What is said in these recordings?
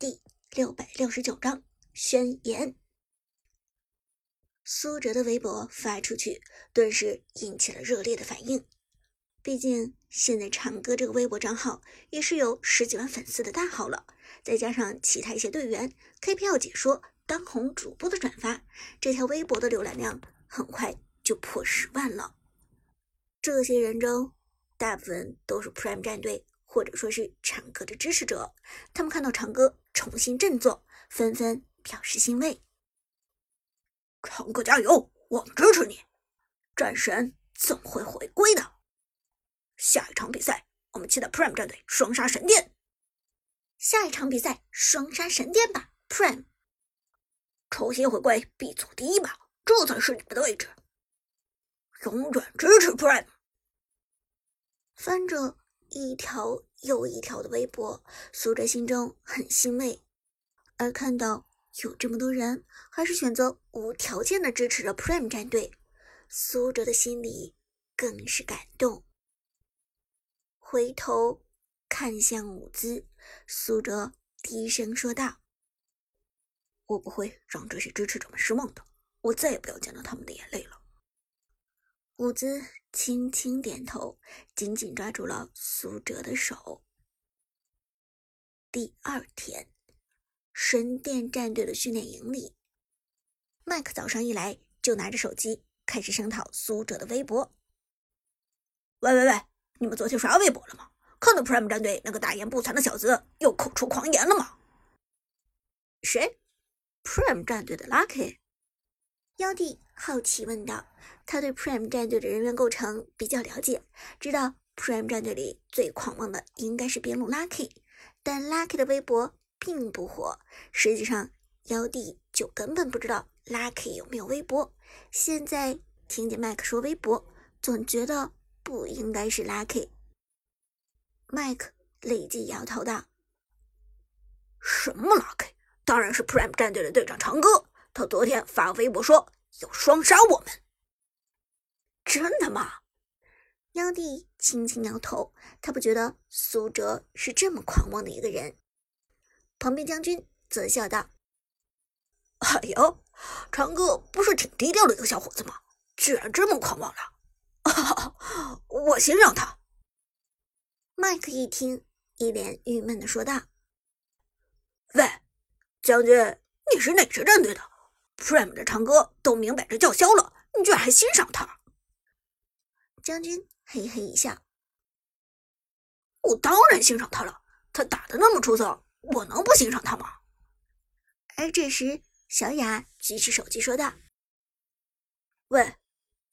第六百六十九章宣言。苏哲的微博发出去，顿时引起了热烈的反应。毕竟现在长歌这个微博账号也是有十几万粉丝的大号了，再加上其他一些队员、KPL 解说、当红主播的转发，这条微博的浏览量很快就破十万了。这些人中，大部分都是 Prime 战队。或者说是长歌的支持者，他们看到长歌重新振作，纷纷表示欣慰。长歌加油，我们支持你！战神总会回归的。下一场比赛，我们期待 Prime 战队双杀神殿。下一场比赛，双杀神殿吧，Prime！重新回归 B 组第一吧，这才是你们的位置。永远支持 Prime。翻着。一条又一条的微博，苏哲心中很欣慰，而看到有这么多人还是选择无条件的支持着 Prime 战队，苏哲的心里更是感动。回头看向伍兹，苏哲低声说道：“我不会让这些支持者们失望的，我再也不要见到他们的眼泪了。”伍兹轻轻点头，紧紧抓住了苏哲的手。第二天，神殿战队的训练营里，麦克早上一来就拿着手机开始声讨苏哲的微博。喂喂喂，你们昨天刷微博了吗？看到 Prime 战队那个大言不惭的小子又口出狂言了吗？谁？Prime 战队的 Lucky。妖帝好奇问道：“他对 Prime 战队的人员构成比较了解，知道 Prime 战队里最狂妄的应该是边路 Lucky，但 Lucky 的微博并不火。实际上，妖帝就根本不知道 Lucky 有没有微博。现在听见麦克说微博，总觉得不应该是 Lucky。”麦克立即摇头道：“什么 Lucky？当然是 Prime 战队的队长长歌。”他昨天发微博说要双杀我们，真的吗？妖帝轻轻摇头，他不觉得苏哲是这么狂妄的一个人。旁边将军则笑道：“哎呦，长歌不是挺低调的一个小伙子吗？居然这么狂妄了！我欣赏他。”麦克一听，一脸郁闷的说道：“喂，将军，你是哪支战队的？” Prime 的长歌都明摆着叫嚣了，你居然还欣赏他？将军嘿嘿一笑：“我当然欣赏他了，他打的那么出色，我能不欣赏他吗？”而这时，小雅举起手机说道：“喂，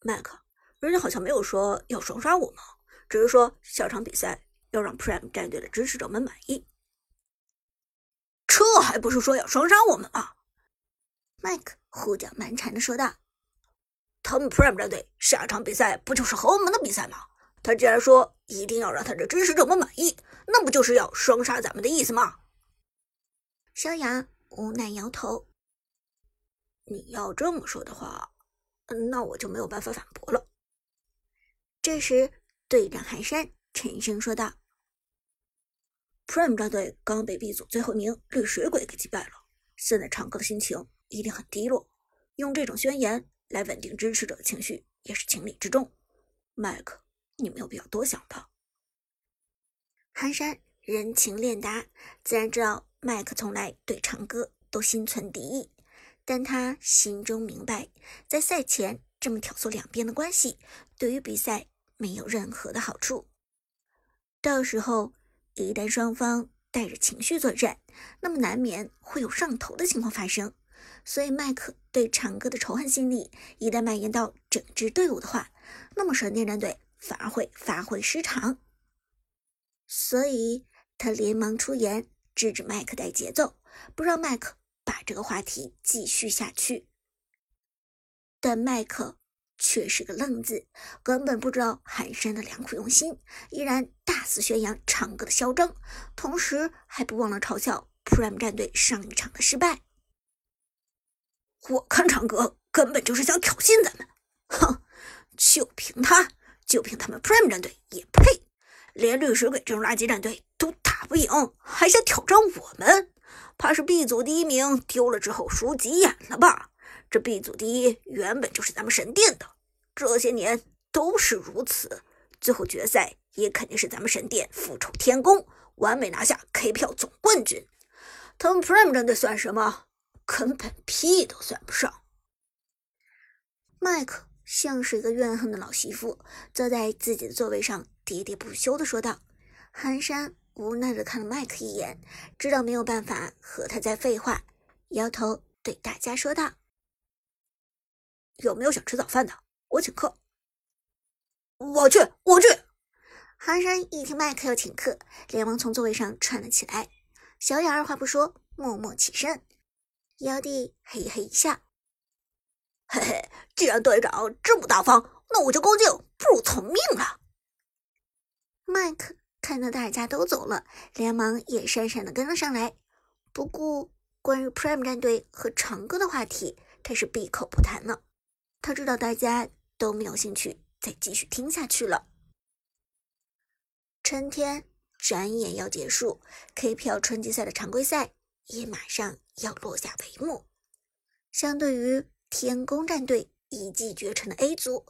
麦克，人家好像没有说要双杀我们，只是说下场比赛要让 Prime 战队的支持者们满意。这还不是说要双杀我们吗？”麦克胡搅蛮缠的说道：“他们 Prime 战队下场比赛不就是和我们的比赛吗？他既然说一定要让他的支持者们满意，那不就是要双杀咱们的意思吗？”小雅无奈摇头：“你要这么说的话，那我就没有办法反驳了。”这时，队长寒山沉声说道：“Prime 战队刚被 B 组最后一名绿水鬼给击败了，现在唱歌的心情。”一定很低落，用这种宣言来稳定支持者的情绪也是情理之中。麦克，你没有必要多想他。寒山人情练达，自然知道麦克从来对长歌都心存敌意，但他心中明白，在赛前这么挑唆两边的关系，对于比赛没有任何的好处。到时候一旦双方带着情绪作战，那么难免会有上头的情况发生。所以，麦克对长歌的仇恨心理一旦蔓延到整支队伍的话，那么闪电战队反而会发挥失常。所以他连忙出言制止麦克带节奏，不让麦克把这个话题继续下去。但麦克却是个愣子，根本不知道寒山的良苦用心，依然大肆宣扬长歌的嚣张，同时还不忘了嘲笑 Prime 战队上一场的失败。我看长歌根本就是想挑衅咱们，哼！就凭他，就凭他们 Prime 战队也配？连绿水鬼这种垃圾战队都打不赢，还想挑战我们？怕是 B 组第一名丢了之后输急眼了吧？这 B 组第一原本就是咱们神殿的，这些年都是如此。最后决赛也肯定是咱们神殿复仇天宫完美拿下 K 票总冠军。他们 Prime 战队算什么？根本屁都算不上。麦克像是一个怨恨的老媳妇，坐在自己的座位上，喋喋不休地说道。寒山无奈地看了麦克一眼，知道没有办法和他再废话，摇头对大家说道：“有没有想吃早饭的？我请客。”“我去，我去！”寒山一听麦克要请客，连忙从座位上窜了起来。小雅二话不说，默默起身。妖帝嘿嘿一笑：“嘿嘿，既然队长这么大方，那我就恭敬不如从命了。”麦克。看到大家都走了，连忙也讪讪的跟了上来。不过，关于 Prime 战队和长歌的话题，他是闭口不谈了。他知道大家都没有兴趣再继续听下去了。春天转眼要结束，K 票春季赛的常规赛也马上要落下帷幕。相对于天宫战队一骑绝尘的 A 组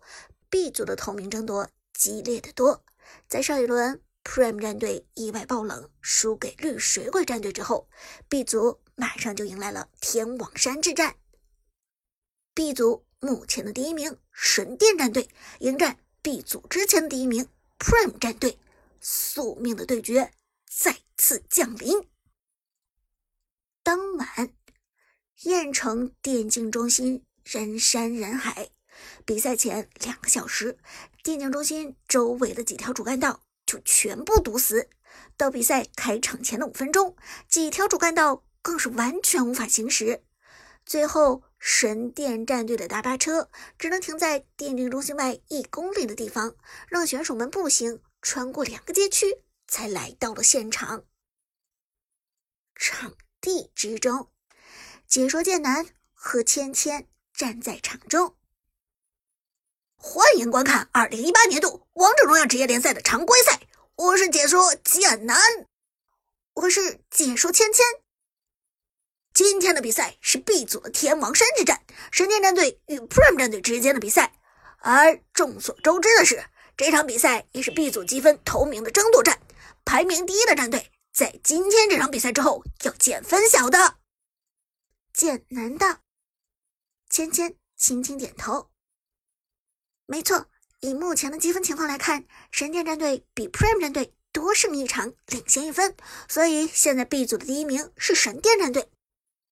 ，B 组的头名争夺激烈的多。在上一轮。Prime 战队意外爆冷，输给绿水鬼战队之后，B 组马上就迎来了天网山之战。B 组目前的第一名神殿战队迎战 B 组之前的第一名 Prime 战队，宿命的对决再次降临。当晚，燕城电竞中心人山人海，比赛前两个小时，电竞中心周围的几条主干道。就全部堵死。到比赛开场前的五分钟，几条主干道更是完全无法行驶。最后，神殿战队的大巴车只能停在电竞中心外一公里的地方，让选手们步行穿过两个街区，才来到了现场。场地之中，解说剑南和芊芊站在场中。欢迎观看二零一八年度王者荣耀职业联赛的常规赛，我是解说剑南，我是解说芊芊。今天的比赛是 B 组的天王山之战，神殿战队与 Prime 战队之间的比赛。而众所周知的是，这场比赛也是 B 组积分头名的争夺战，排名第一的战队在今天这场比赛之后要见分晓的。剑南道，芊芊轻轻点头。没错，以目前的积分情况来看，神殿战队比 Prime 战队多胜一场，领先一分，所以现在 B 组的第一名是神殿战队。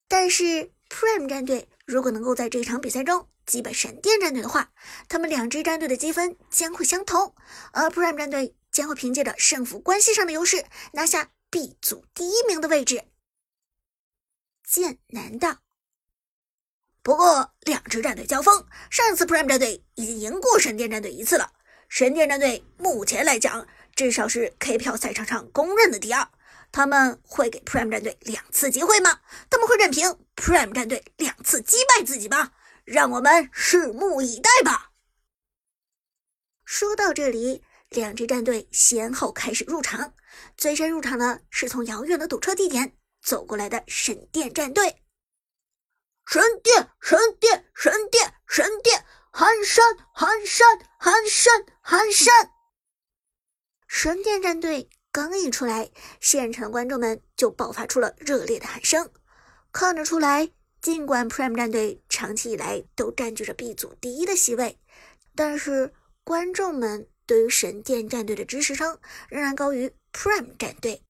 但是 Prime 战队如果能够在这场比赛中击败神殿战队的话，他们两支战队的积分将会相同，而 Prime 战队将会凭借着胜负关系上的优势拿下 B 组第一名的位置。剑南道。不过，两支战队交锋，上次 Prime 战队已经赢过神殿战队一次了。神殿战队目前来讲，至少是 K 票赛场上公认的第二。他们会给 Prime 战队两次机会吗？他们会任凭 Prime 战队两次击败自己吗？让我们拭目以待吧。说到这里，两支战队先后开始入场。最先入场的是从遥远的堵车地点走过来的神殿战队。神殿，神殿，神殿，神殿，寒山，寒山，寒山，寒山。神殿战队刚一出来，现场观众们就爆发出了热烈的喊声。看得出来，尽管 Prime 战队长期以来都占据着 B 组第一的席位，但是观众们对于神殿战队的支持声仍然高于 Prime 战队。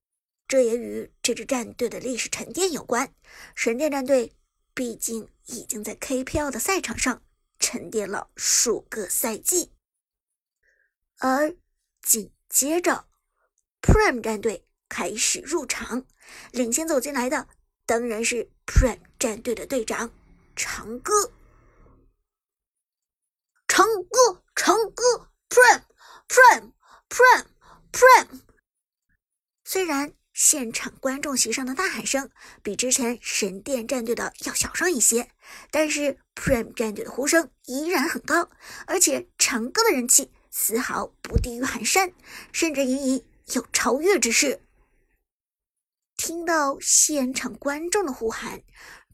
这也与这支战队的历史沉淀有关。神殿战队。毕竟已经在 KPL 的赛场上沉淀了数个赛季，而紧接着 Prime 战队开始入场，领先走进来的当然是 Prime 战队的队长长歌。长歌，长歌，Prime Prime，Prime，Prime。虽然。现场观众席上的呐喊声比之前神殿战队的要小声一些，但是 Prime 战队的呼声依然很高，而且长歌的人气丝毫不低于寒山，甚至隐隐有超越之势。听到现场观众的呼喊，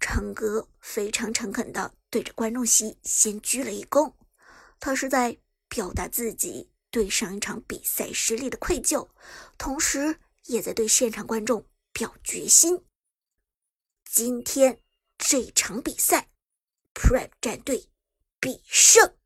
长歌非常诚恳地对着观众席先鞠了一躬。他是在表达自己对上一场比赛失利的愧疚，同时也在对现场观众表决心。今天这场比赛，Prep 战队必胜。